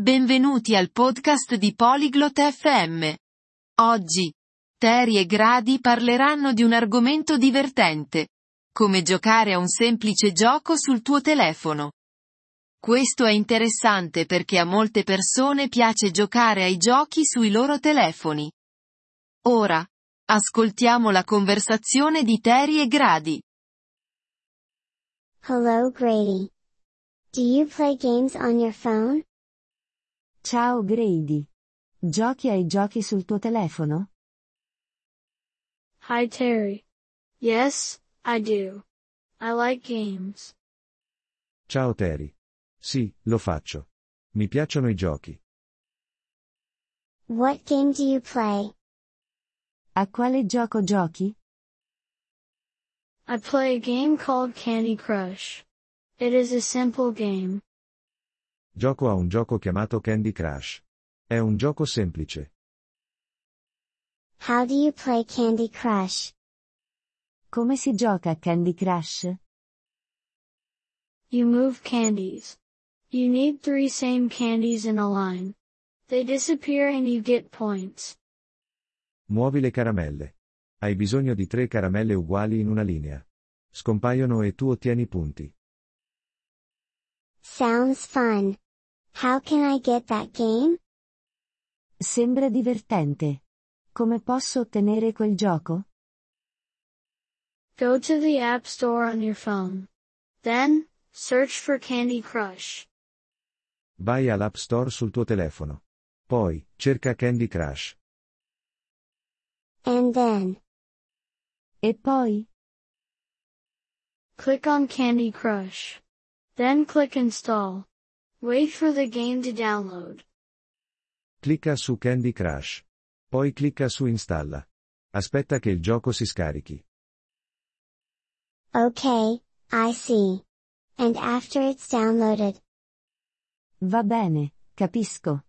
Benvenuti al podcast di Polyglot FM. Oggi, Terry e Grady parleranno di un argomento divertente. Come giocare a un semplice gioco sul tuo telefono. Questo è interessante perché a molte persone piace giocare ai giochi sui loro telefoni. Ora, ascoltiamo la conversazione di Terry e Grady. Hello Grady. Do you play games on your phone? Ciao Grady. Giochi ai giochi sul tuo telefono? Hi Terry. Yes, I do. I like games. Ciao Terry. Sì, lo faccio. Mi piacciono i giochi. What game do you play? A quale gioco giochi? I play a game called Candy Crush. It is a simple game. Gioco a un gioco chiamato Candy Crush. È un gioco semplice. How do you play Candy Crush? Come si gioca a Candy Crush? You move candies. You need three same candies in a line. They disappear and you get points. Muovi le caramelle. Hai bisogno di tre caramelle uguali in una linea. Scompaiono e tu ottieni punti. Sounds fun. How can I get that game? Sembra divertente. Come posso ottenere quel gioco? Go to the App Store on your phone. Then, search for Candy Crush. Vai all'App Store sul tuo telefono. Poi, cerca Candy Crush. And then, E poi? Click on Candy Crush. Then click Install. Wait for the game to download. Clicca su Candy Crush. Poi clicca su Installa. Aspetta che il gioco si scarichi. okay, I see. And after it's downloaded, Va bene, capisco.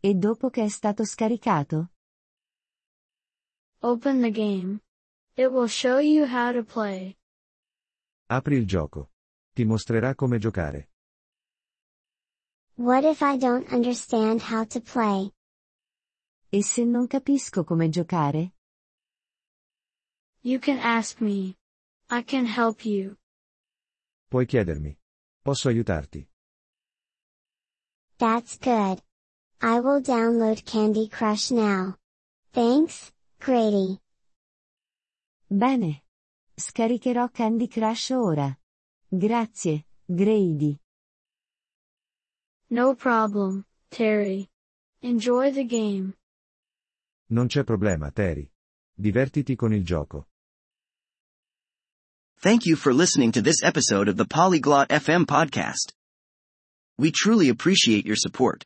E dopo che è stato scaricato? Open the game. It will show you how to play. Apri il gioco. Ti mostrerà come giocare. what if I don't understand how to play? E se non capisco come giocare? You can ask me. I can help you. Puoi chiedermi. Posso aiutarti. That's good. I will download Candy Crush now. Thanks, Grady. Bene. Scaricherò Candy Crush ora. Grazie, Grady. No problem, Terry. Enjoy the game. Non c'è problema, Terry. Divertiti con il gioco. Thank you for listening to this episode of the Polyglot FM podcast. We truly appreciate your support.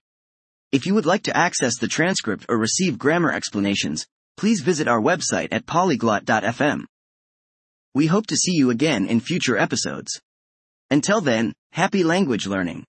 If you would like to access the transcript or receive grammar explanations, please visit our website at polyglot.fm. We hope to see you again in future episodes. Until then, happy language learning.